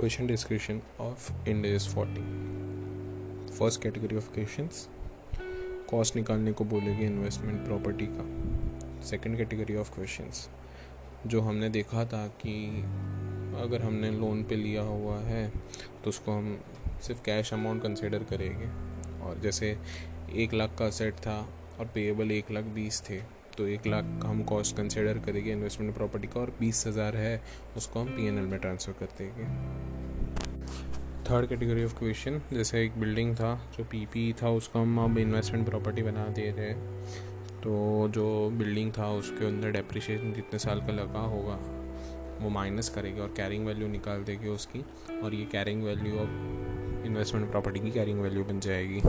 Question description of Ind AS 40 first category of questions cost निकालने को बोलेगी investment property का। सेकंड कैटेगरी ऑफ़ क्वेश्चंस जो हमने देखा था कि अगर हमने लोन पे लिया हुआ है तो उसको हम सिर्फ़ कैश अमाउंट कंसिडर करेंगे। और जैसे एक लाख का सेट था और पेएबल एक लाख बीस थे तो एक लाख हम कॉस्ट कंसिडर करेंगे इन्वेस्टमेंट प्रॉपर्टी का और बीस हज़ार है, उसको हम पीएनएल में ट्रांसफ़र कर देंगे। थर्ड कैटेगरी ऑफ़ क्वेश्चन जैसे एक बिल्डिंग था, जो पीपी था, उसको हम अब इन्वेस्टमेंट प्रॉपर्टी बना दे रहे हैं। तो जो बिल्डिंग था, उसके अंदर डेप्रिशिएशन जितने साल का लगा होगा, वो माइनस करेगी और कैरिंग वैल्यू निकाल देगी उसकी और ये कैरिंग वैल्यू अब इन्वेस्टमेंट प्रॉपर्टी की कैरिंग वैल्यू बन जाएगी।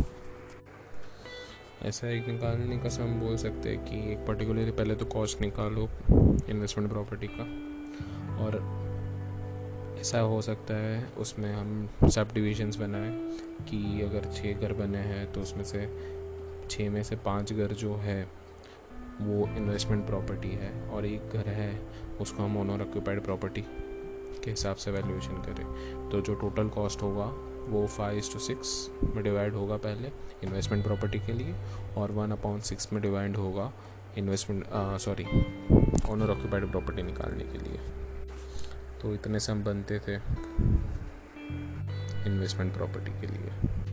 ऐसा एक निकालने का हम बोल सकते हैं कि एक पर्टिकुलरली पहले तो कॉस्ट निकालो इन्वेस्टमेंट प्रॉपर्टी का। और ऐसा हो सकता है उसमें हम सब डिविजन्स बनाएँ कि अगर छः घर बने हैं तो उसमें से छः में से पाँच घर जो है वो इन्वेस्टमेंट प्रॉपर्टी है और एक घर है उसको हम ओनर ऑक्यूपाइड प्रॉपर्टी के हिसाब से वैल्यूएशन करें। तो जो टोटल कॉस्ट होगा वो फाइव इस टू सिक्स में डिवाइड होगा पहले इन्वेस्टमेंट प्रॉपर्टी के लिए और वन अपॉइंट सिक्स में डिवाइड होगा investment sorry owner occupied property निकालने के लिए। तो इतने से हम बनते थे इन्वेस्टमेंट प्रॉपर्टी के लिए।